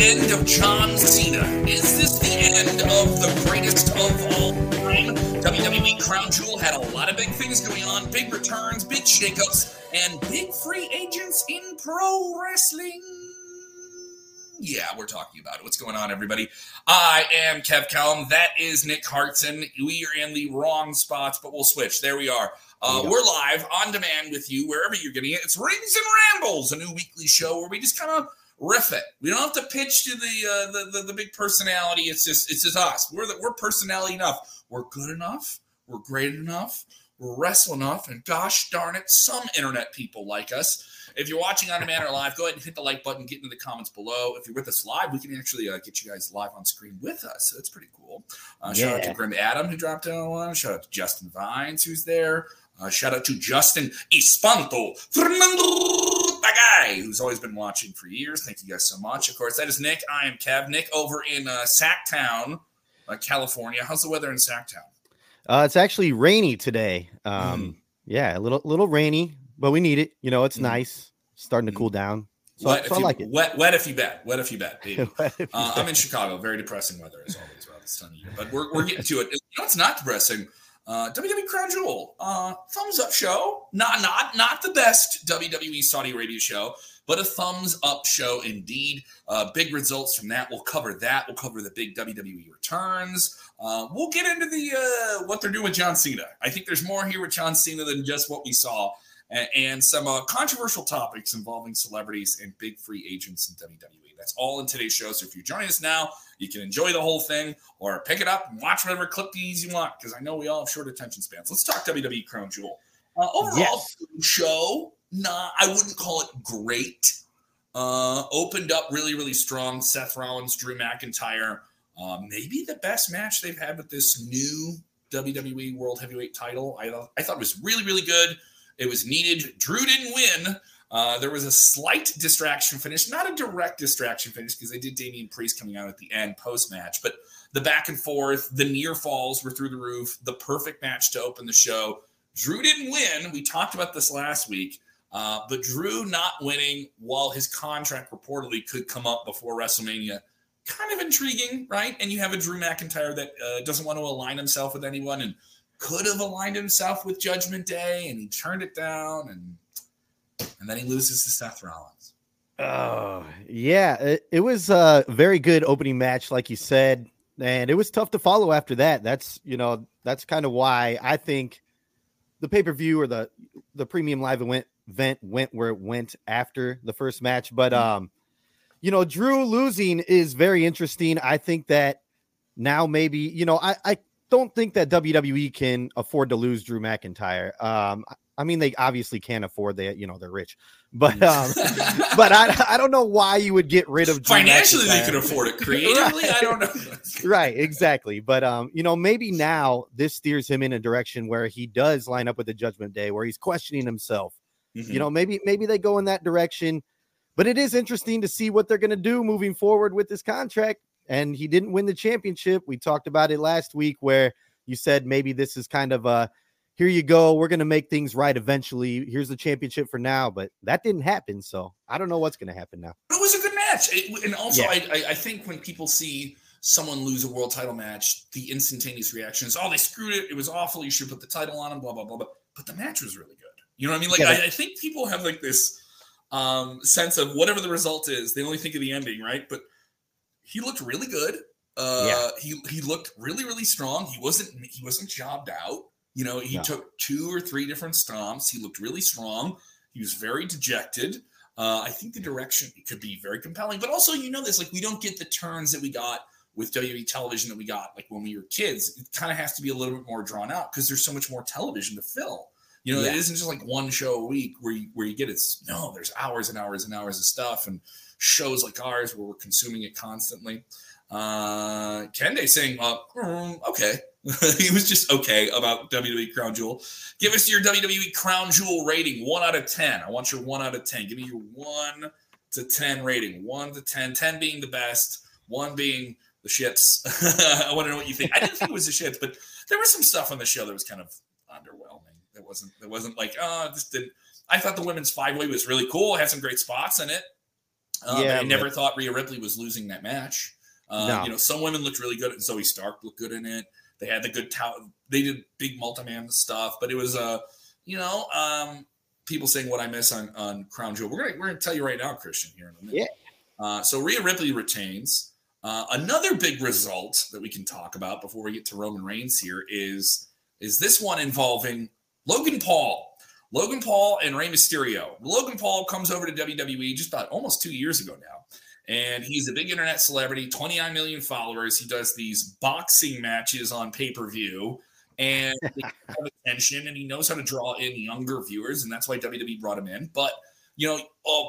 end of John Cena? Is this the end of the greatest of all time? WWE Crown Jewel had a lot of big things going on, big returns, big shakeups, and big free agents in pro wrestling. Yeah, we're talking about it. What's going on, everybody? I am Kev Kelm. That is Nick Hartson. We are in the wrong spots, but we'll switch. There we are. Uh, we're live on demand with you wherever you're getting it. It's Rings and Rambles, a new weekly show where we just kind of riff it. We don't have to pitch to the, uh, the, the the big personality. It's just it's just us. We're the, we're personality enough. We're good enough. We're great enough. We're wrestle enough. And gosh darn it, some internet people like us. If you're watching on demand or live, go ahead and hit the like button. Get into the comments below. If you're with us live, we can actually uh, get you guys live on screen with us. So that's pretty cool. Uh, shout out to Grim Adam who dropped in on one. Shout out to Justin Vines who's there. Uh, shout out to Justin Espanto Bagay, who's always been watching for years. Thank you guys so much. Of course, that is Nick. I am Kev. Nick over in uh, Sacktown, uh, California. How's the weather in Sacktown? Uh, it's actually rainy today. Um, mm. Yeah, a little little rainy, but we need it. You know, it's mm. nice, starting to cool down. So, wet so I you, like it. Wet, wet if you bet. Wet if you bet, baby. you uh, I'm in Chicago. Very depressing weather as always around this time of year. But we're, we're getting to it. You know, it's not depressing. Uh, WWE Crown Jewel, uh, thumbs up show. Not not not the best WWE Saudi Arabia show, but a thumbs up show indeed. Uh, big results from that. We'll cover that. We'll cover the big WWE returns. Uh, we'll get into the uh, what they're doing with John Cena. I think there's more here with John Cena than just what we saw, and, and some uh, controversial topics involving celebrities and big free agents in WWE. That's all in today's show. So if you're joining us now, you can enjoy the whole thing or pick it up and watch whatever clip you want because I know we all have short attention spans. Let's talk WWE Crown Jewel. Uh, overall, yes. show, nah, I wouldn't call it great. Uh, opened up really, really strong. Seth Rollins, Drew McIntyre. Uh, maybe the best match they've had with this new WWE World Heavyweight title. I, I thought it was really, really good. It was needed. Drew didn't win, uh, there was a slight distraction finish, not a direct distraction finish because they did Damian Priest coming out at the end post match, but the back and forth, the near falls were through the roof, the perfect match to open the show. Drew didn't win. We talked about this last week, uh, but Drew not winning while his contract reportedly could come up before WrestleMania, kind of intriguing, right? And you have a Drew McIntyre that uh, doesn't want to align himself with anyone and could have aligned himself with Judgment Day, and he turned it down and and then he loses to Seth Rollins. Oh, yeah. It, it, was a very good opening match, like you said. And it was tough to follow after that. That's, you know, that's kind of why I think the pay per view or the the premium live event, event went where it went after the first match. But, mm-hmm. um, you know, Drew losing is very interesting. I think that now maybe, you know, I, I don't think that WWE can afford to lose Drew McIntyre. Um, I mean, they obviously can't afford that. You know, they're rich, but mm. um, but I, I don't know why you would get rid of Drew financially. McIntyre. They can afford it creatively. right. I don't know. right, exactly. But um, you know, maybe now this steers him in a direction where he does line up with the Judgment Day, where he's questioning himself. Mm-hmm. You know, maybe maybe they go in that direction. But it is interesting to see what they're going to do moving forward with this contract. And he didn't win the championship. We talked about it last week, where you said maybe this is kind of a here you go. We're going to make things right eventually. Here's the championship for now. But that didn't happen. So I don't know what's going to happen now. It was a good match. It, and also, yeah. I, I think when people see someone lose a world title match, the instantaneous reaction is, oh, they screwed it. It was awful. You should put the title on him, blah, blah, blah, blah. But the match was really good. You know what I mean? Like, yeah, I, I, think people have like this um, sense of whatever the result is, they only think of the ending, right? But he looked really good. Uh, yeah. he, he looked really, really strong. He wasn't, he wasn't jobbed out. You know, he took two or three different stomps. He looked really strong. He was very dejected. Uh, I think the direction could be very compelling, but also you know this like we don't get the turns that we got with WWE television that we got like when we were kids. It kind of has to be a little bit more drawn out because there's so much more television to fill. You know, yeah. it isn't just like one show a week where you where you get it. No, there's hours and hours and hours of stuff and shows like ours where we're consuming it constantly. Uh, Kende saying, well, mm, okay, he was just okay about WWE Crown Jewel. Give us your WWE Crown Jewel rating, one out of 10. I want your one out of 10. Give me your one to 10 rating, one to 10, 10 being the best, one being the shits. I want to know what you think. I didn't think it was the shits, but there was some stuff on the show that was kind of underwhelming. It wasn't, it wasn't like, oh, this did. I thought the women's five way was really cool. It had some great spots in it. Um, yeah, I never but... thought Rhea Ripley was losing that match. Uh, no. You know, some women looked really good. Zoey Stark looked good in it. They had the good talent. They did big multi-man stuff, but it was a, uh, you know, um, people saying what I miss on on Crown Jewel. We're gonna we're gonna tell you right now, Christian. Here in a minute. Yeah. Uh, so Rhea Ripley retains. Uh, another big result that we can talk about before we get to Roman Reigns here is is this one involving Logan Paul. Logan Paul and Rey Mysterio. Logan Paul comes over to WWE just about almost two years ago now. And he's a big internet celebrity, 29 million followers. He does these boxing matches on pay per view and attention, and he knows how to draw in younger viewers. And that's why WWE brought him in. But, you know,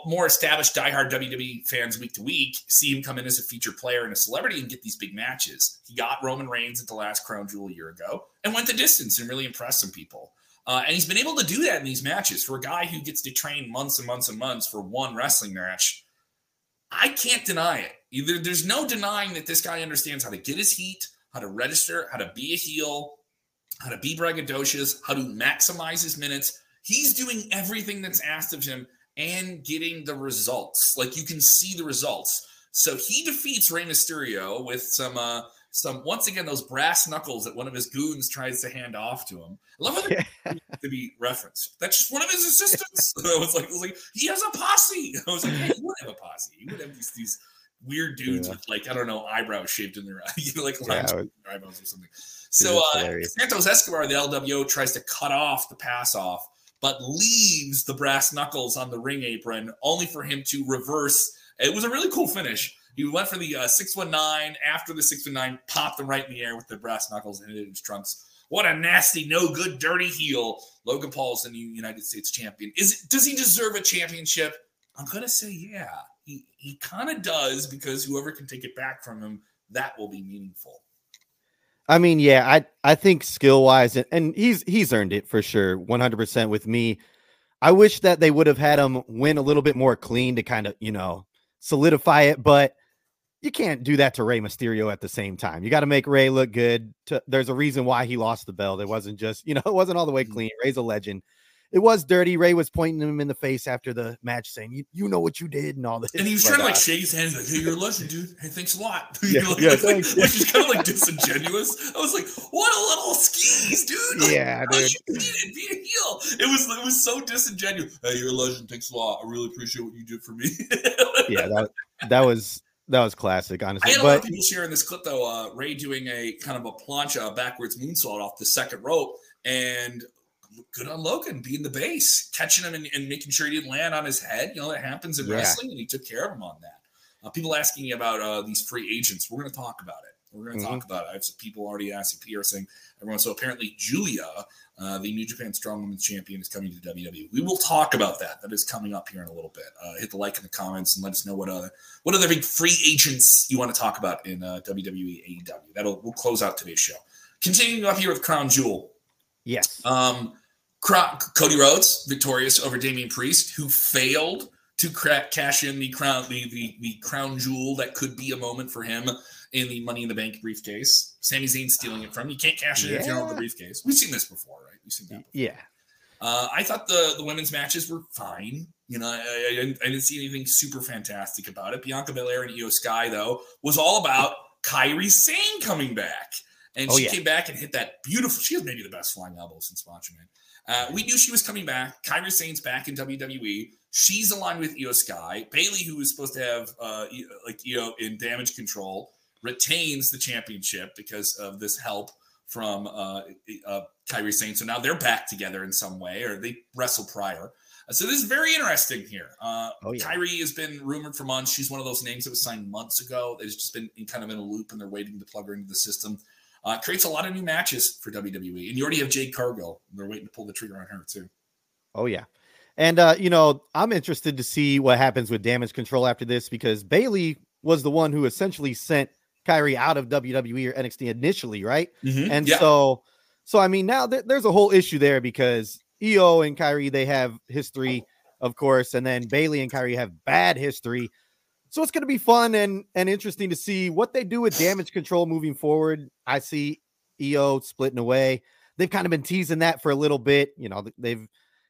more established diehard WWE fans week to week see him come in as a featured player and a celebrity and get these big matches. He got Roman Reigns at the last Crown Jewel a year ago and went the distance and really impressed some people. Uh, and he's been able to do that in these matches for a guy who gets to train months and months and months for one wrestling match. I can't deny it. Either there's no denying that this guy understands how to get his heat, how to register, how to be a heel, how to be braggadocious, how to maximize his minutes. He's doing everything that's asked of him and getting the results. Like you can see the results. So he defeats Rey Mysterio with some uh, some once again those brass knuckles that one of his goons tries to hand off to him. I love how yeah. to be referenced. That's just one of his assistants. I was like, I was like, he has a posse. I was like, hey, he would have a posse. He would have these these weird dudes yeah. with like I don't know eyebrows shaped in their you know, like yeah, was, eyebrows or something. So uh, Santos Escobar, the LWO, tries to cut off the pass off, but leaves the brass knuckles on the ring apron, only for him to reverse. It was a really cool finish he went for the uh, 619 after the 619, popped him right in the air with the brass knuckles and his trunks. What a nasty, no good, dirty heel. Logan Paul is the new United States champion. Is does he deserve a championship? I'm gonna say yeah. He he kind of does because whoever can take it back from him, that will be meaningful. I mean, yeah, I I think skill wise, and, and he's he's earned it for sure, 100 percent with me. I wish that they would have had him win a little bit more clean to kind of you know solidify it, but you can't do that to Rey Mysterio at the same time. You got to make Rey look good. To, there's a reason why he lost the belt. It wasn't just, you know, it wasn't all the way mm-hmm. clean. Rey's a legend. It was dirty. Rey was pointing him in the face after the match, saying, "You, you know what you did," and all this. And he was trying to like uh, shake his hand, like, "Hey, you're a legend, dude. Hey, thanks a lot." Yeah, like, yeah like, thanks. which is kind of like disingenuous. I was like, "What a little skis, dude!" Like, yeah, dude. You it, be a heel. It was it was so disingenuous. Hey, you're a legend. Thanks a lot. I really appreciate what you did for me. yeah, that that was that was classic, honestly. I had a lot of people sharing this clip though. Uh, Rey doing a kind of a plancha backwards moonsault off the second rope, and good on Logan being the base, catching him and, and, making sure he didn't land on his head. You know that happens in yeah. wrestling, and he took care of him on that. Uh, people asking about uh, these free agents. We're going to talk about it. We're going to mm-hmm. talk about it. I have some people already asking Pierre saying everyone. So apparently Giulia uh, the New Japan Strong Women's Champion is coming to WWE. We will talk about that. That is coming up here in a little bit. Uh, hit the like in the comments and let us know what other what other big free agents you want to talk about in uh, WWE AEW. That'll we'll close out today's show. Continuing up here with Crown Jewel. Yes. Um, Cody Rhodes victorious over Damian Priest, who failed to crack, cash in the crown the, the the crown jewel that could be a moment for him in the Money in the Bank briefcase. Sami Zayn stealing it from you. Can't cash it yeah. if you don't have the briefcase. We've seen this before, right? We've seen that. Before. Yeah. Uh, I thought the the women's matches were fine. You know, I, I, didn't, I, didn't, see anything super fantastic about it. Bianca Belair and Iyo Sky though was all about Kairi Sane coming back, and oh, she yeah. came back and hit that beautiful. She has maybe the best flying elbow since Macho Man. Uh, we knew she was coming back. Kairi Sane's back in WWE. She's aligned with Iyo Sky. Bayley, who was supposed to have uh, like Iyo in damage control, retains the championship because of this help from uh, uh, Kairi Sane. So now they're back together in some way, or they wrestle prior. Uh, so this is very interesting here. Uh, oh, yeah. Kairi has been rumored for months. She's one of those names that was signed months ago. They've just been in kind of in a loop, and they're waiting to plug her into the system. Uh, creates a lot of new matches for WWE, and you already have Jade Cargill. They're waiting to pull the trigger on her too. Oh yeah, and uh, you know I'm interested to see what happens with Damage Control after this because Bayley was the one who essentially sent Kairi out of WWE or NXT initially, right? Mm-hmm. And yeah. so, so I mean, now th- there's a whole issue there because Iyo and Kairi they have history, of course, and then Bayley and Kairi have bad history. So it's going to be fun and and interesting to see what they do with damage control moving forward. I see Iyo splitting away. They've kind of been teasing that for a little bit. You know, they've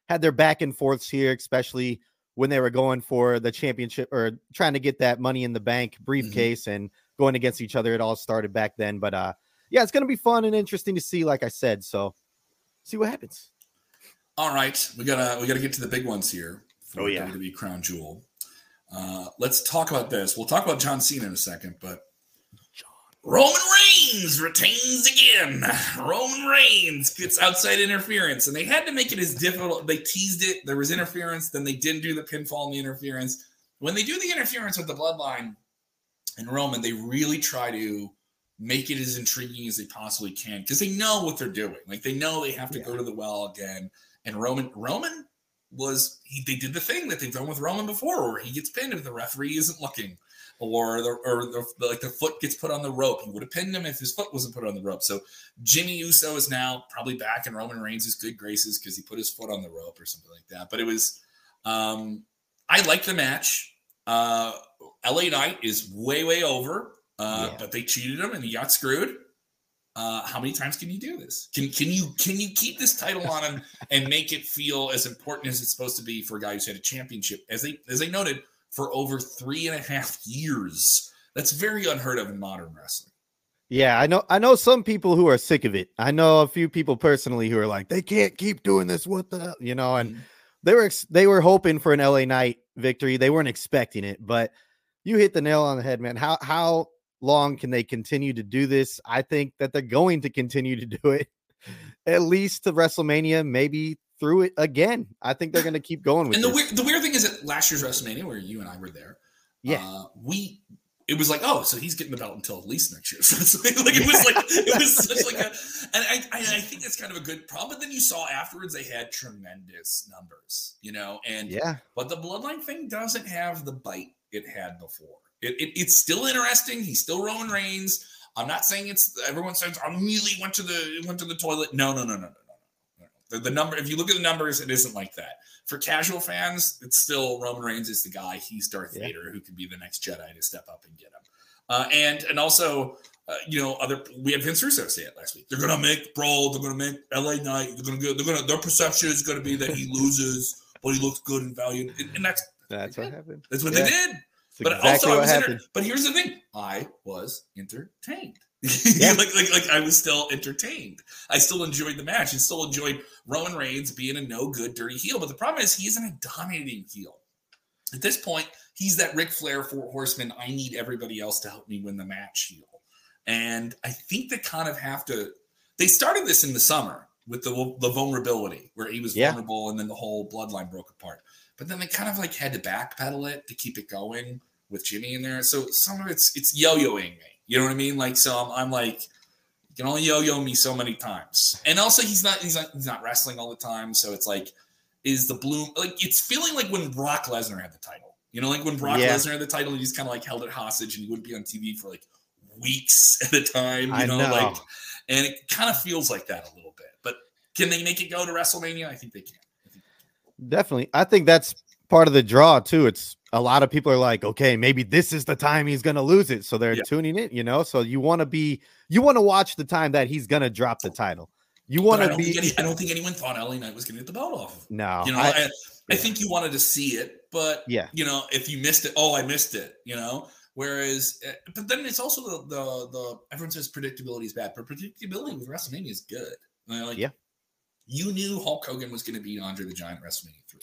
had their back and forths here, especially when they were going for the championship or trying to get that money in the bank mm-hmm. briefcase mm-hmm. and going against each other. It all started back then. But uh yeah, it's gonna be fun and interesting to see, like I said. So see what happens. All right. We gotta we gotta get to the big ones here for oh, yeah. WWE Crown Jewel. Uh, let's talk about this. We'll talk about John Cena in a second, but Roman Reigns retains again. Roman Reigns gets outside interference, and they had to make it as difficult. They teased it. There was interference. Then they didn't do the pinfall and the interference. When they do the interference with the bloodline and Roman, they really try to make it as intriguing as they possibly can because they know what they're doing. Like they know they have to yeah. go to the well again. And Roman, Roman was he they did the thing that they've done with Roman before, where he gets pinned if the referee isn't looking, or the or the, the, like the foot gets put on the rope. He would have pinned him if his foot wasn't put on the rope. So Jimmy Uso is now probably back in Roman Reigns' good graces because he put his foot on the rope or something like that. But it was um I like the match. Uh LA Knight is way, way over. Uh, yeah. but they cheated him and he got screwed. Uh, how many times can you do this? Can can you can you keep this title on him and make it feel as important as it's supposed to be for a guy who's had a championship, as they as they noted, for over three and a half years? That's very unheard of in modern wrestling. Yeah, I know. I know some people who are sick of it. I know a few people personally who are like, they can't keep doing this. What the hell? you know? And mm-hmm. they were they were hoping for an LA Knight victory. They weren't expecting it, but you hit the nail on the head, man. How how long can they continue to do this? I think that they're going to continue to do it at least to WrestleMania, maybe through it again. I think they're going to keep going with. It. And the this. weird, the weird thing is that last year's WrestleMania, where you and I were there, yeah, uh, we it was like, oh, so he's getting the belt until at least next year. So like it was like it was such like a, and I, I, I think that's kind of a good problem. But then you saw afterwards they had tremendous numbers, you know, and yeah, but the bloodline thing doesn't have the bite it had before. It, it, it's still interesting. He's still Roman Reigns. I'm not saying it's everyone says immediately went to the went to the toilet. No, no, no, no, no. The, the number, if you look at the numbers, it isn't like that. For casual fans, it's still Roman Reigns is the guy. He's Darth yeah. Vader, who could be the next Jedi to step up and get him. Uh, and and also, uh, you know, other we had Vince Russo say it last week. They're gonna make Brawl. They're gonna make LA Knight. They're gonna go. They're gonna. Their perception is gonna be that he loses, but he looks good and valued. And, and that's that's what happened. That's what yeah. they did but exactly also, I was enter- but here's the thing: I was entertained. Yeah. like, like, like I was still entertained. I still enjoyed the match. and still enjoyed Roman Reigns being a no good, dirty heel. But the problem is, he isn't a dominating heel. At this point, he's that Ric Flair four horseman. I need everybody else to help me win the match heel. And I think they kind of have to. They started this in the summer with the the vulnerability, where he was yeah. vulnerable, and then the whole bloodline broke apart. But then they kind of like had to backpedal it to keep it going with Jimmy in there. So some of it's it's yo-yoing me. You know what I mean? Like so I'm, I'm like you can only yo-yo me so many times. And also he's not he's not he's not wrestling all the time. So it's like is the bloom like it's feeling like when Brock Lesnar had the title. You know, like when Brock yeah. Lesnar had the title, he just kind of like held it hostage and he wouldn't be on TV for like weeks at a time. You know, know, like and it kind of feels like that a little bit. But can they make it go to WrestleMania? I think they can. Definitely. I think that's part of the draw too. It's a lot of people are like, okay, maybe this is the time he's going to lose it. So they're yeah. tuning in, you know? So you want to be, you want to watch the time that he's going to drop the title. You want to be. Any, I don't think anyone thought LA Knight was going to get the belt off. No. You know, I, I, I, think you wanted to see it, but, yeah, you know, if you missed it, oh, I missed it, you know? Whereas, eh, but then it's also the, the, the, everyone says predictability is bad, but predictability with WrestleMania is good. Like, yeah. You knew Hulk Hogan was going to beat Andre the Giant WrestleMania 3,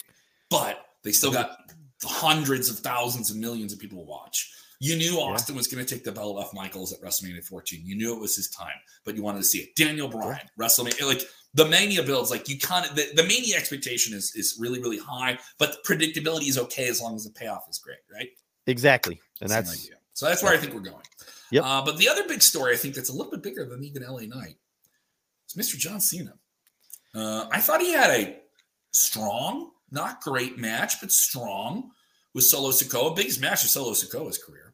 but they still got hundreds of thousands of millions of people watch. You knew Austin yeah. was going to take the belt off Michaels at WrestleMania 14. You knew it was his time, but you wanted to see it. Daniel Bryan, yeah. WrestleMania, like the mania builds, like you kind of the, the mania expectation is is really really high, but predictability is okay as long as the payoff is great, right? Exactly, and that's so that's where I think we're going. Yep. Uh, but the other big story I think that's a little bit bigger than even LA Knight is Mr. John Cena. Uh, I thought he had a strong not great match, but strong with Solo Sikoa. Biggest match of Solo Sikoa's career.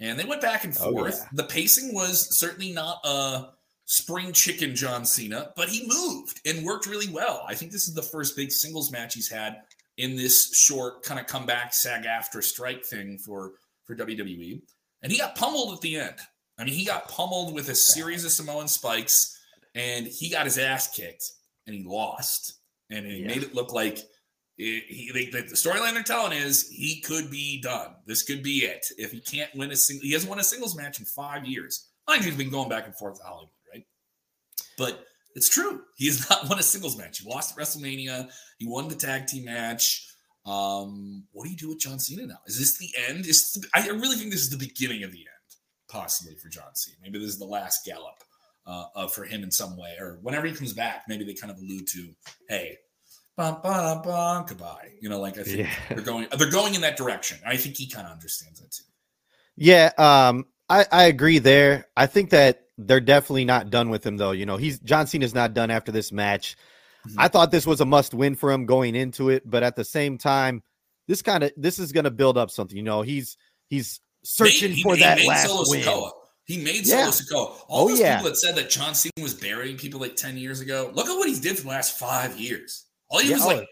And they went back and forth. Oh, yeah. The pacing was certainly not a spring chicken John Cena, but he moved and worked really well. I think this is the first big singles match he's had in this short kind of comeback SAG after strike thing for, for WWE. And he got pummeled at the end. I mean, he got pummeled with a series of Samoan spikes and he got his ass kicked and he lost. And he yeah. made it look like He, they, the storyline they're telling is he could be done. This could be it. If he can't win a single, he hasn't won a singles match in five years. Mind you, he's been going back and forth to Hollywood, right? But it's true. He has not won a singles match. He lost at WrestleMania. He won the tag team match. Um, what do you do with John Cena now? Is this the end? Is I really think this is the beginning of the end, possibly for John Cena. Maybe this is the last gallop uh, for him in some way, or whenever he comes back, maybe they kind of allude to, hey, bum, bum, bum, goodbye. You know, like I think yeah. they're going they're going in that direction. I think he kind of understands that too. Yeah, um, I, I agree there. I think that they're definitely not done with him though. You know, he's John Cena's not done after this match. Mm-hmm. I thought this was a must win for him going into it, but at the same time, this kind of this is going to build up something. You know, he's he's searching made, for he, that he last Solo win. Sikoa. He made yeah. Solo Sikoa. All oh, those yeah. people that said that John Cena was burying people like ten years ago. Look at what he did for the last five years. All he yeah. was like,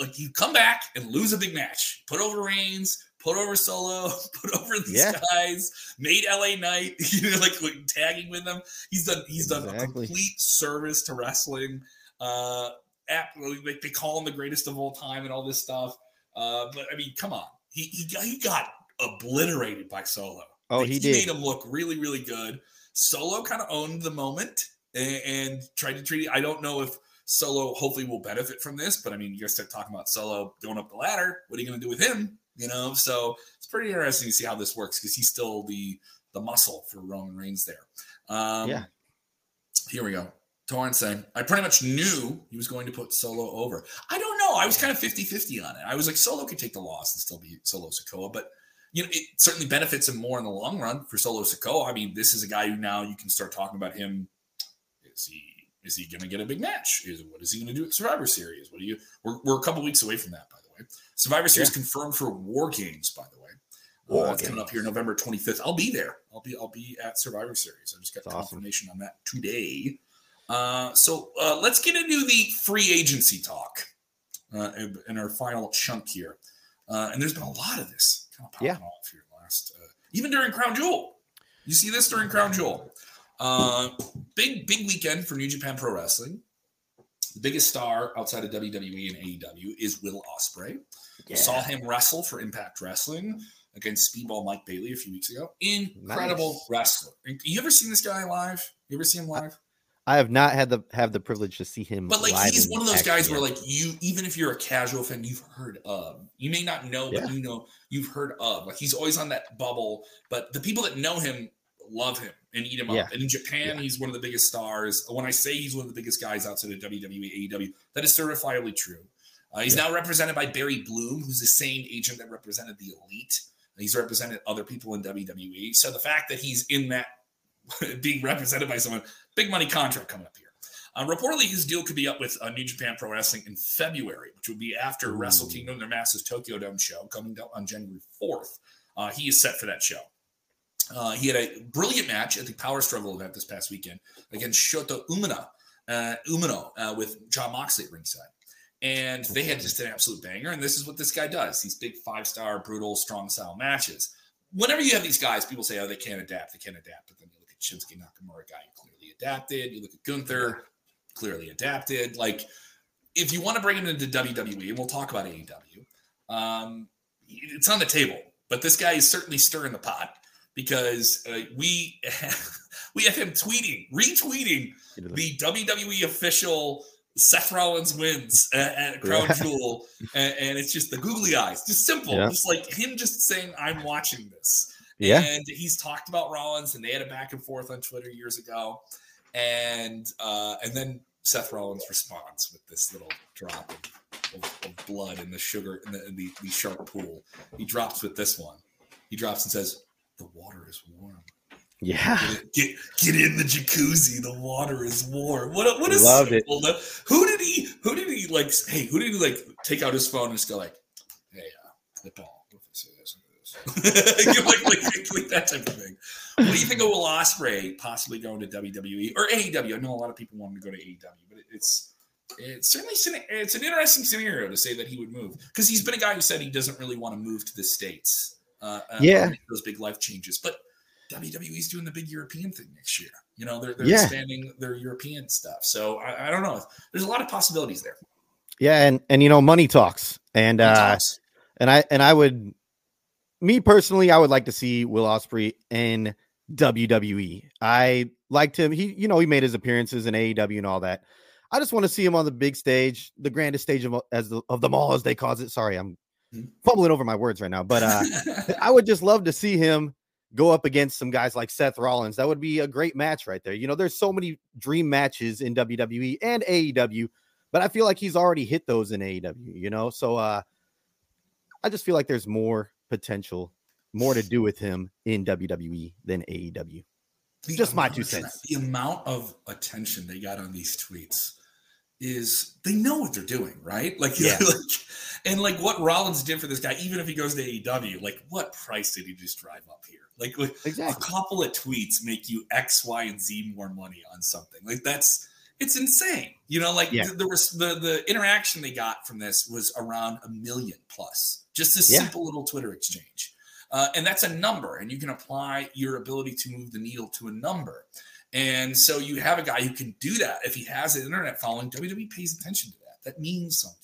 like you come back and lose a big match, put over Reigns, put over Solo, put over these yeah. guys, made LA Knight, you know, like, like, tagging with them. He's done he's done a complete service to wrestling. Uh app like they call him the greatest of all time and all this stuff. Uh, but I mean, come on. He he got, he got obliterated by Solo. Oh, like, he, he did. made him look really, really good. Solo kind of owned the moment and, and tried to treat it. I don't know if Solo hopefully will benefit from this, but I mean, you guys start talking about Solo going up the ladder. What are you going to do with him? You know, so it's pretty interesting to see how this works because he's still the the muscle for Roman Reigns there. Um, yeah. Here we go. Torrance saying, I pretty much knew he was going to put Solo over. I don't know. I was kind of 50 50 on it. I was like, Solo could take the loss and still be Solo Sikoa, but you know, it certainly benefits him more in the long run for Solo Sikoa. I mean, this is a guy who now you can start talking about him. Is he is he going to get a big match? Is what is he going to do at Survivor Series? What do you? We're, we're a couple weeks away from that, by the way. Survivor Series yeah. confirmed for War Games, by the way. War uh, coming up here November 25th. I'll be there. I'll be I'll be at Survivor Series. I just got That's confirmation awesome. on that today. Uh, so uh, let's get into the free agency talk uh, in our final chunk here. Uh, and there's been a lot of this kind of popping yeah. off here last, uh, even during Crown Jewel. You see this during Crown Jewel. Uh, big, big weekend for New Japan Pro Wrestling. The biggest star outside of WWE and AEW is Will Ospreay. Yeah. Saw him wrestle for Impact Wrestling against Speedball Mike Bailey a few weeks ago. Incredible nice. wrestler. You ever seen this guy live? You ever see him live? I have not had the have the privilege to see him. But like he's one of those guys where like you, even if you're a casual fan, you've heard of. You may not know, but you know you've heard of. Like he's always on that bubble. But the people that know him love him and eat him yeah. up. And in Japan, yeah. he's one of the biggest stars. When I say he's one of the biggest guys outside of WWE, AEW, that is certifiably true. Uh, he's now represented by Barry Bloom, who's the same agent that represented the Elite. He's represented other people in WWE. So the fact that he's in that being represented by someone big money contract coming up here. Uh, reportedly, his deal could be up with uh, New Japan Pro Wrestling in February, which would be after Ooh. Wrestle Kingdom, their massive Tokyo Dome show, coming down on January 4th. Uh, he is set for that show. Uh, he had a brilliant match at the Power Struggle event this past weekend against Shota Umino, uh, Umino uh, with Jon Moxley at ringside. And they had just an absolute banger. And this is what this guy does these big five star, brutal, strong style matches. Whenever you have these guys, people say, oh, they can't adapt, they can't adapt. But then you look at Shinsuke Nakamura, guy who clearly adapted. You look at Gunther, clearly adapted. Like, if you want to bring him into WWE, and we'll talk about AEW, um, it's on the table. But this guy is certainly stirring the pot because uh, we we have him tweeting, retweeting the WWE official Seth Rollins wins at, at Crown yeah. Jewel, and, and, it's just the googly eyes, just simple, yeah. just like him just saying, "I'm watching this." Yeah, and he's talked about Rollins, and they had a back and forth on Twitter years ago and uh, and then Seth Rollins responds with this little drop of, of, of blood in the sugar in the, in the, the shark pool. He drops with this one. He drops and says, "The water is warm." Yeah, get, get, in the jacuzzi. The water is warm. What a, what a simple. It. Who did he? Who did he like? Hey, who did he like? Take out his phone and just go like, "Hey, uh, flip all." like, like, like, that type of thing. What do you think of Will Ospreay possibly going to WWE or AEW? I know a lot of people want to go to AEW, but it's it's certainly it's an interesting scenario to say that he would move because he's been a guy who said he doesn't really want to move to the states. Uh, uh yeah, those big life changes, but WWE's doing the big European thing next year. You know, they're, they're yeah. expanding their European stuff. So I, I, don't know. There's a lot of possibilities there. Yeah, and and you know, money talks. And uh, and I and I would, me personally, I would like to see Will Ospreay in WWE. I liked him. He, you know, he made his appearances in AEW and all that. I just want to see him on the big stage, the grandest stage of as the, of them all, as they call it. Sorry, I'm. Fumbling over my words right now, but uh, I would just love to see him go up against some guys like Seth Rollins. That would be a great match right there. You know, there's so many dream matches in WWE and AEW, but I feel like he's already hit those in AEW. You know, so uh, I just feel like there's more potential, more to do with him in WWE than AEW. The just my two cents. The amount of attention they got on these tweets is they know what they're doing, right? Like, yeah. like, and like what Rollins did for this guy, even if he goes to AEW, like what price did he just drive up here? Like, like exactly. a couple of tweets make you X, Y, and Z more money on something. Like that's it's insane. You know, like yeah. there was the the interaction they got from this was around a million plus. Just this yeah. simple little Twitter exchange. Uh, and that's a number, and you can apply your ability to move the needle to a number. And so you have a guy who can do that. If he has an internet following, WWE pays attention to that. That means something.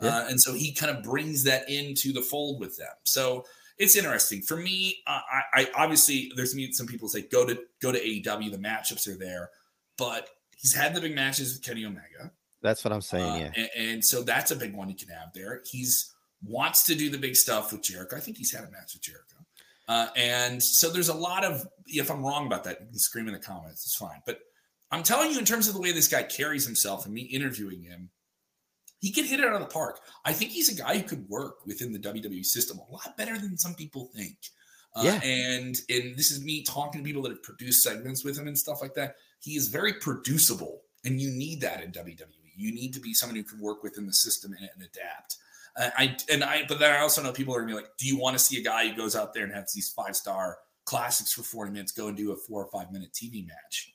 Yeah. Uh, and so he kind of brings that into the fold with them. So it's interesting for me. Uh, I, I, obviously there's some people say go to go to AEW. The matchups are there, but he's had the big matches with Kenny Omega. That's what I'm saying. Uh, yeah, and, and, so that's a big one you can have there. He's wants to do the big stuff with Jericho. I think he's had a match with Jericho. Uh, and so there's a lot of, if I'm wrong about that, you can scream in the comments. It's fine. But I'm telling you, in terms of the way this guy carries himself and me interviewing him, he can hit it out of the park. I think he's a guy who could work within the WWE system a lot better than some people think. Uh, yeah. And and this is me talking to people that have produced segments with him and stuff like that. He is very producible, and you need that in WWE. You need to be someone who can work within the system and, and adapt. I and I, but then I also know people are gonna be like, do you want to see a guy who goes out there and has these five star classics for 40 minutes go and do a four or five minute TV match?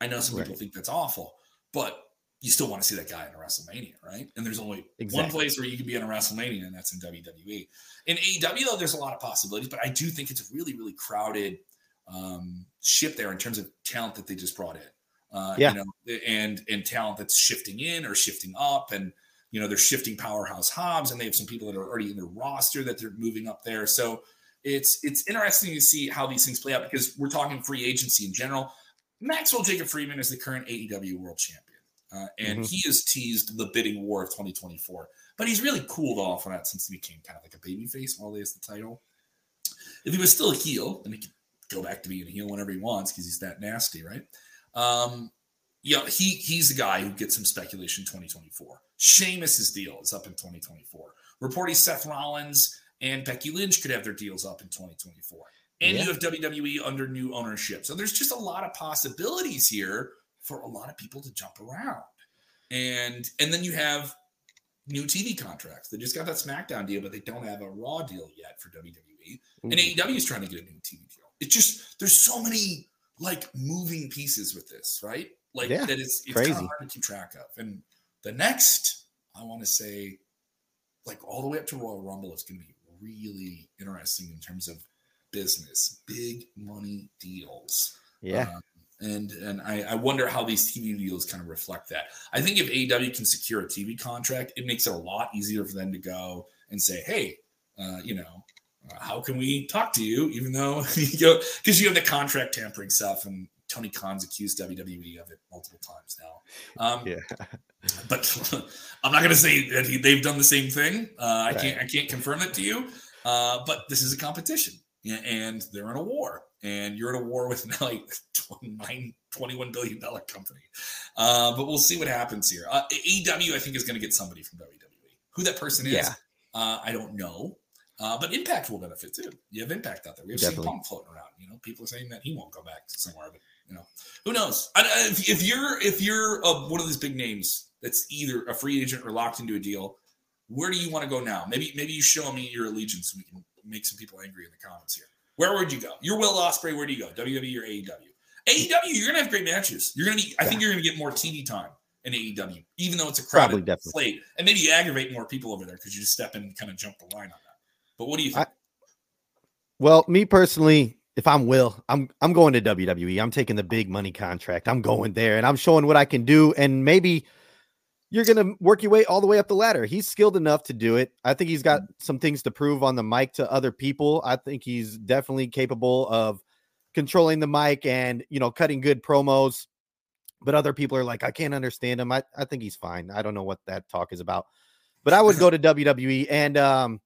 I know some right. people think that's awful, but you still want to see that guy in a WrestleMania, right? And there's only exactly. one place where you can be in a WrestleMania, and that's in WWE. In AEW, though, there's a lot of possibilities, but I do think it's a really, really crowded um, ship there in terms of talent that they just brought in. Uh, yeah. You know, and and talent that's shifting in or shifting up, and you know, they're shifting powerhouse Hobbs and they have some people that are already in their roster that they're moving up there. So it's it's interesting to see how these things play out because we're talking free agency in general. Maxwell Jacob Friedman is the current AEW world champion. Uh, and mm-hmm. he has teased the bidding war of 2024, but he's really cooled off on that since he became kind of like a baby face while he has the title. If he was still a heel, then he could go back to being a heel whenever he wants because he's that nasty, right? Um, yeah, he he's the guy who gets some speculation 2024. Sheamus's deal is up in 2024. Reporting Seth Rollins and Becky Lynch could have their deals up in 2024. And yeah. you have WWE under new ownership. So there's just a lot of possibilities here for a lot of people to jump around. And and then you have new TV contracts. They just got that SmackDown deal, but they don't have a Raw deal yet for WWE. And mm. AEW is trying to get a new TV deal. It's just there's so many like moving pieces with this, right? Like yeah, that it's, it's kind of hard to keep track of. And the next, I want to say, like all the way up to Royal Rumble, it's going to be really interesting in terms of business, big money deals. Yeah. Um, and and I, I, wonder how these TV deals kind of reflect that. I think if AEW can secure a TV contract, it makes it a lot easier for them to go and say, "Hey, uh, you know, uh, how can we talk to you?" Even though you go because you have the contract tampering stuff, and Tony Khan's accused WWE of it multiple times now. Um, yeah. but I'm not going to say that he, they've done the same thing. Uh, right. I can't I can't confirm it to you. Uh, but this is a competition, and they're in a war, and you're in a war with now like 29, 21 billion dollar company. Uh, but we'll see what happens here. Uh, AEW, I think, is going to get somebody from WWE. Who that person is, yeah. Uh, I don't know. Uh, but Impact will benefit too. You have Impact out there. We have Definitely. Punk floating around. You know, people are saying that he won't go back somewhere, but you know, who knows? I, if, if, you're if you're uh, one of these big names that's either a free agent or locked into a deal, where do you want to go now? Maybe maybe you show me your allegiance. So we can make some people angry in the comments here. Where would you go? You're Will Ospreay. Where do you go? WWE or AEW? AEW, you're gonna have great matches. You're gonna be. I think you're gonna get more TV time in AEW, even though it's a crowded slate, and maybe you aggravate more people over there because you just step in and kind of jump the line on that. But what do you think? I, well, me personally, if I'm Will, I'm I'm going to WWE. I'm taking the big money contract. I'm going there and I'm showing what I can do. And maybe, you're going to work your way all the way up the ladder. He's skilled enough to do it. I think he's got mm. some things to prove on the mic to other people. I think he's definitely capable of controlling the mic and, you know, cutting good promos. But other people are like, I can't understand him. I, I think he's fine. I don't know what that talk is about. But I would go to WWE and um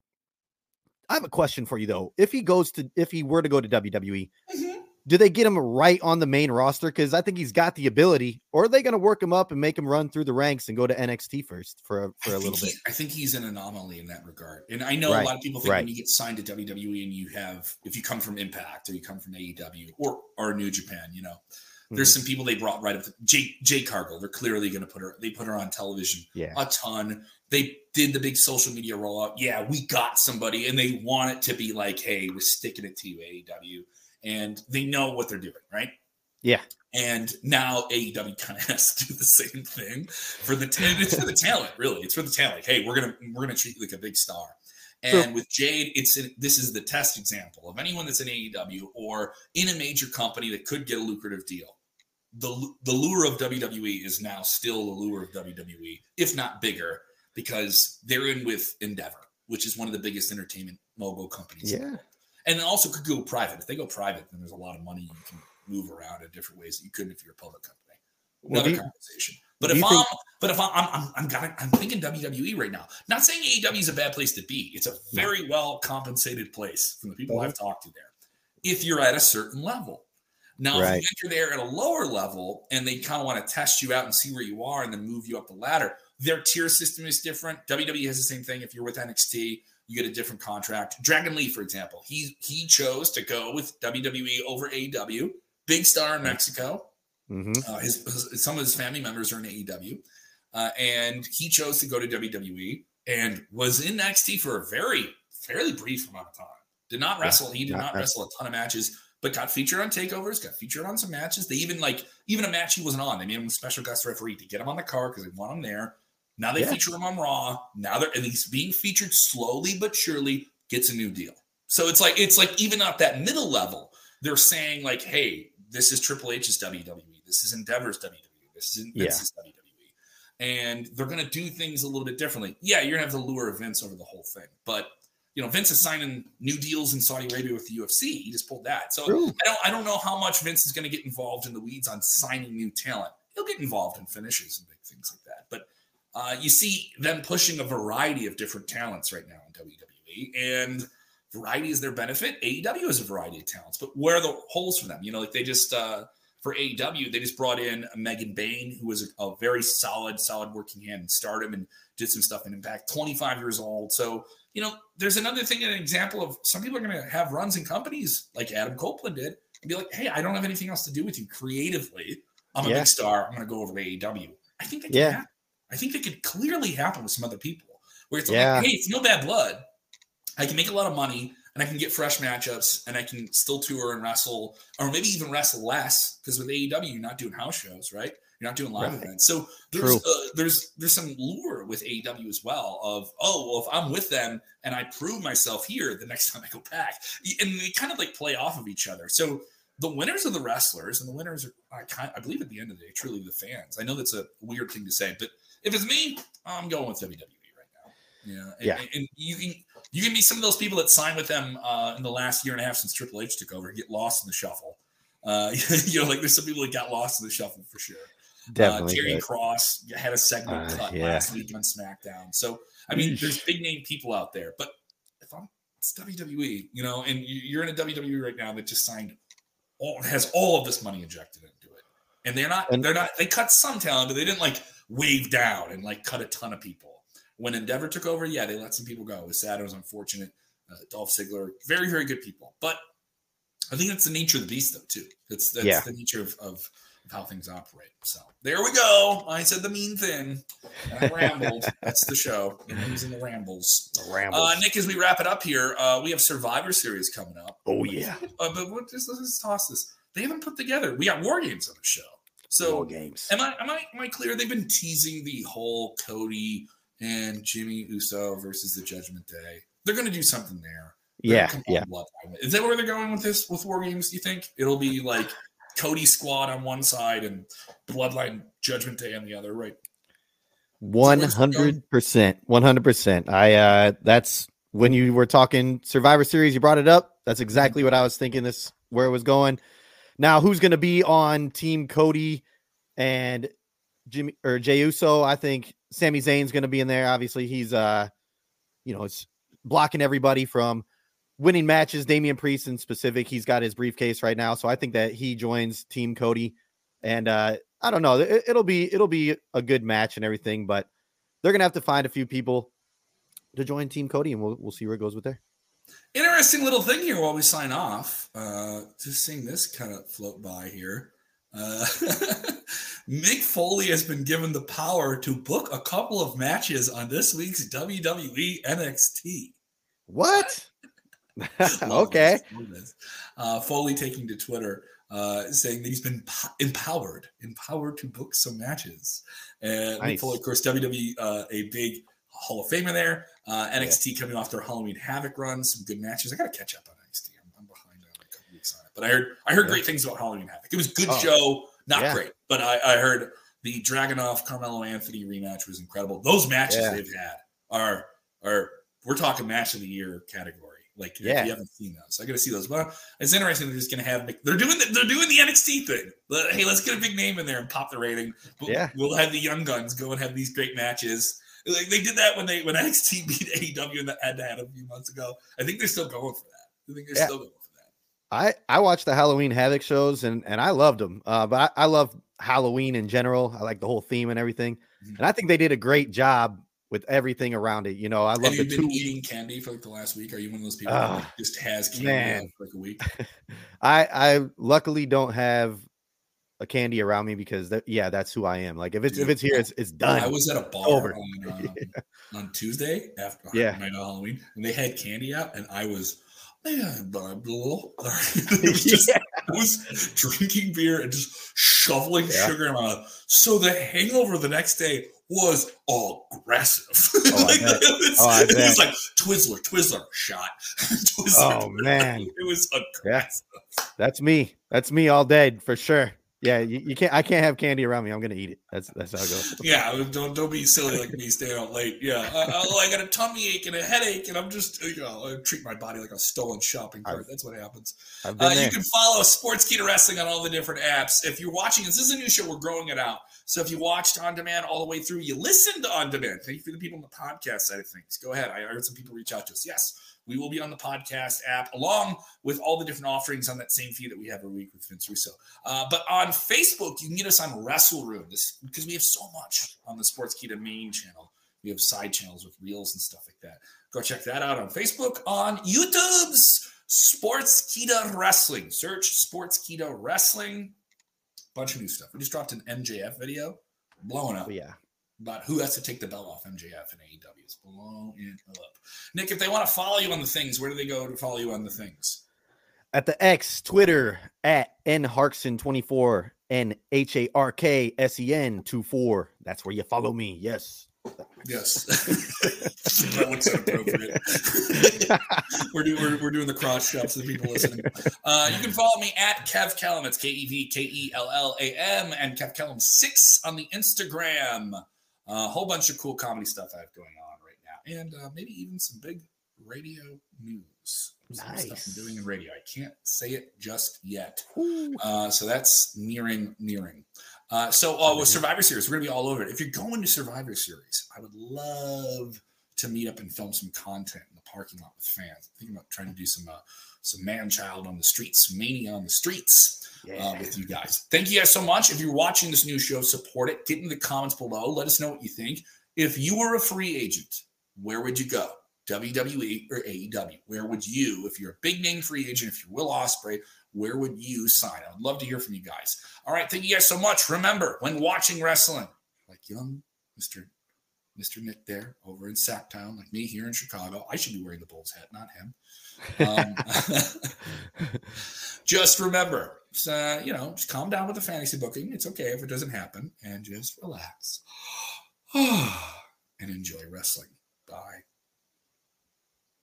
I have a question for you though. If he goes to if he were to go to WWE, mm-hmm do they get him right on the main roster? Because I think he's got the ability, or are they going to work him up and make him run through the ranks and go to NXT first for a, for a little bit? I think he's an anomaly in that regard. And I know right. a lot of people think right. when you get signed to WWE and you have, if you come from Impact or you come from AEW or or New Japan, you know, there's mm-hmm. some people they brought right up. Jay Jay Cargill, they're clearly going to put her. They put her on television yeah. a ton. They did the big social media rollout. Yeah, we got somebody, and they want it to be like, hey, we're sticking it to you, AEW and they know what they're doing, right? Yeah. And now AEW kind of has to do the same thing for the t- it's for the talent, really. It's for the talent. hey, we're gonna we're gonna treat you like a big star. And sure. with Jade, it's an, this is the test example of anyone that's in AEW or in a major company that could get a lucrative deal. The the lure of WWE is now still the lure of WWE, if not bigger, because they're in with Endeavor, which is one of the biggest entertainment mogul companies. Yeah and also could go private. If they go private, then there's a lot of money you can move around in different ways that you couldn't if you're a public company. Another well, conversation. But if I'm, think- but if I'm, I'm, I'm, I'm, got, I'm thinking WWE right now. Not saying AEW is a bad place to be. It's a very well compensated place from the people. I've talked to there. If you're at a certain level. Now, right. if you enter there at a lower level and they kind of want to test you out and see where you are and then move you up the ladder, their tier system is different. WWE has the same thing. If you're with NXT, you get a different contract. Dragon Lee, for example, he he chose to go with WWE over AEW. Big star in Mexico. Mm-hmm. Uh, his, his, some of his family members are in AEW, uh, and he chose to go to WWE and was in NXT for a very fairly brief amount of time. Did not wrestle. He did not, not wrestle a ton of matches, but got featured on takeovers. Got featured on some matches. They even like even a match he wasn't on. They made him a special guest referee to get him on the card because they want him there. Now they yeah. feature him on Raw. Now they're and he's being featured slowly but surely gets a new deal. So it's like it's like even at that middle level, they're saying like, hey, this is Triple H's WWE, this is Endeavor's WWE, this is Vince's yeah. WWE. And they're gonna do things a little bit differently. Yeah, you're gonna have the lure Vince over the whole thing. But you know, Vince is signing new deals in Saudi Arabia with the UFC. He just pulled that. So True. I don't I don't know how much Vince is gonna get involved in the weeds on signing new talent. He'll get involved in finishes and big things like that. But uh, you see them pushing a variety of different talents right now in WWE, and variety is their benefit. AEW has a variety of talents, but where are the holes for them? You know, like they just uh, for AEW, they just brought in Megan Bayne, who was a, a, very solid, solid working hand in Stardom and did some stuff in Impact. Twenty five years old, so you know, there's another thing, an example of some people are going to have runs in companies like Adam Copeland did, and be like, "Hey, I don't have anything else to do with you creatively. I'm a yeah. big star. I'm going to go over to AEW." I think that yeah. Happen. I think that could clearly happen with some other people where it's yeah. like, hey, it's no bad blood. I can make a lot of money and I can get fresh matchups and I can still tour and wrestle, or maybe even wrestle less because with AEW you're not doing house shows, right? You're not doing live right. events, so there's uh, there's there's some lure with AEW as well. Of oh well, if I'm with them and I prove myself here, the next time I go back, and they kind of like play off of each other. So the winners are the wrestlers, and the winners are I, kind, I believe at the end of the day, truly the fans. I know that's a weird thing to say, but if it's me, I'm going with WWE right now. Yeah, and, yeah. And you can you can be some of those people that signed with them uh, in the last year and a half since Triple H took over and get lost in the shuffle. Uh, you know, like there's some people that got lost in the shuffle for sure. Uh, Definitely. Uh, Terry Cross had a segment uh, cut yeah. last week on SmackDown. So I mean, there's big name people out there, but if I'm it's WWE, you know, and you're in a WWE right now that just signed all has all of this money injected into it, and they're not and, they're not they cut some talent, but they didn't like wave down and like cut a ton of people. When Endeavor took over, yeah, they let some people go. It was sad. It was unfortunate. Uh, Dolph Ziggler, very, very good people. But I think that's the nature of the beast, though, too. That's, that's yeah. the nature of, of, of, how things operate. So there we go. I said the mean thing. I rambled. that's the show. Using the rambles. The rambles. Uh, Nick, as we wrap it up here, uh, we have Survivor Series coming up. Oh, yeah. Uh, but what, just, let's just toss this. They haven't put together. We got War Games on the show. So War games. Am I am I am I clear? They've been teasing the whole Cody and Jimmy Uso versus the Judgment Day. They're going to do something there. yeah, yeah. Is that where they're going with this with War Games? You think it'll be like Cody Squad on one side and Bloodline Judgment Day on the other? Right. One hundred percent, one hundred percent. I uh, that's when you were talking Survivor Series. You brought it up. That's exactly what I was thinking. This where it was going. Now, who's going to be on Team Cody and Jimmy or Jey Uso? I think Sami Zayn's going to be in there. Obviously, he's uh, you know, it's blocking everybody from winning matches. Damian Priest in specific, he's got his briefcase right now, so I think that he joins Team Cody, and uh, I don't know, it, it'll be it'll be a good match and everything, but they're gonna have to find a few people to join Team Cody, and we'll we'll see where it goes with there. Interesting little thing here while we sign off. Uh, just seeing this kind of float by here. Uh, Mick Foley has been given the power to book a couple of matches on this week's WWE NXT. What? okay. Uh, Foley taking to Twitter uh, saying that he's been empowered, empowered to book some matches. And nice. Foley, of course, WWE, uh, a big Hall of Famer there. Uh, NXT yeah. coming off their Halloween Havoc run, some good matches. I got to catch up on NXT. I'm, I'm behind on a couple weeks on it, but I heard I heard yeah. great things about Halloween Havoc. It was good oh. show, not yeah. great, but I, I heard the Dragunov Carmelo Anthony rematch was incredible. Those matches they've had are are we're talking match of the year category. Like yeah. if you haven't seen those, I got to see those. But it's interesting. They're just going to have they're doing the, they're doing the NXT thing. Hey, let's get a big name in there and pop the rating. We'll, yeah, we'll have the young guns go and have these great matches. Like they did that when they when NXT beat AEW in the head to head a few months ago. I think they're still going for that. I think they're yeah. still going for that. I I watched the Halloween Havoc shows and and I loved them. Uh, but I, I love Halloween in general. I like the whole theme and everything. Mm-hmm. And I think they did a great job with everything around it. You know, I love. Have you been two- eating candy for like the last week? Are you one of those people uh, that just has candy for like a week? I I luckily don't have a candy around me because that, yeah, that's who I am. Like if it's Dude, if it's here, it's it's done. I was at a bar Over. on, um, yeah. on Tuesday after yeah. night of Halloween, and they had candy out, and I was man, little. was just, yeah. I was drinking beer and just shoveling yeah. sugar in my mouth. So the hangover the next day was aggressive. Oh, like, it, was, oh, it was like Twizzler, Twizzler shot. Twizzler, oh man, it was aggressive. Yeah. That's me. That's me all day for sure. Yeah, you, you, can't. I can't have candy around me. I'm gonna eat it. That's that's how it goes. yeah, don't don't be silly like me staying out late. Yeah, I, I, I, got a tummy ache and a headache, and I'm just you know I treat my body like a stolen shopping cart. I've, that's what happens. Uh, you can follow Sportskeeda Wrestling on all the different apps. If you're watching, this is a new show. We're growing it out. So if you watched on demand all the way through, you listened on demand. Thank you for the people on the podcast side of things. Go ahead. I heard some people reach out to us. Yes we will be on the podcast app along with all the different offerings on that same feed that we have every week with Vince Russo. Uh, but on Facebook, you can get us on Wrestle Room this, because we have so much on the Sportskeeda main channel. We have side channels with reels and stuff like that. Go check that out on Facebook. On YouTube's Sportskeeda Wrestling. Search Sportskeeda Wrestling. Bunch of new stuff. We just dropped an MJF video. Blowing up. Oh, yeah about who has to take the belt off MJF and AEW. It's blowing up. Nick, if they want to follow you on the things, where do they go to follow you on the things? At the X, Twitter, at nharksen24, N H A R K S E N 24. That's where you follow me. Yes. Yes. that looks appropriate. we're, doing, we're, we're, doing the cross shops to the people listening. Uh, you can follow me at Kev Kellam. It's K E V K E L L A M and Kev Kellam6 on the Instagram. A uh, whole bunch of cool comedy stuff I have going on right now, and uh, maybe even some big radio news. Nice. Stuff I'm doing in radio. I can't say it just yet. Uh, so that's nearing, nearing. Uh, so uh, with Survivor Series, we're gonna be all over it. If you're going to Survivor Series, I would love to meet up and film some content in the parking lot with fans. I'm thinking about trying to do some uh, some man child on the streets, mania on the streets yeah. uh, with you guys. Thank you guys so much. If you're watching this new show, support it. Get in the comments below. Let us know what you think. If you were a free agent, where would you go? WWE or AEW? Where would you, if you're a big name free agent, if you're Will Ospreay, where would you sign? I'd love to hear from you guys. All right, thank you guys so much. Remember, when watching wrestling, like young Mr. Mr. Nick there over in Sacktown, like me here in Chicago, I should be wearing the Bulls hat, not him. Um, just remember, uh, you know, just calm down with the fantasy booking. It's okay if it doesn't happen, and just relax and enjoy wrestling. Bye.